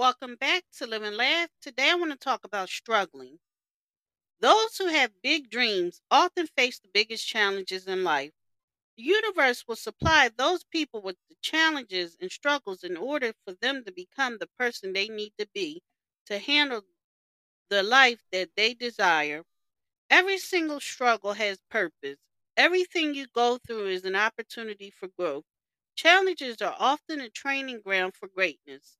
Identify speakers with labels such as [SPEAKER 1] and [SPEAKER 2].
[SPEAKER 1] Welcome back to Live and Laugh. Today I want to talk about struggling. Those who have big dreams often face the biggest challenges in life. The universe will supply those people with the challenges and struggles in order for them to become the person they need to be to handle the life that they desire. Every single struggle has purpose. Everything you go through is an opportunity for growth. Challenges are often a training ground for greatness.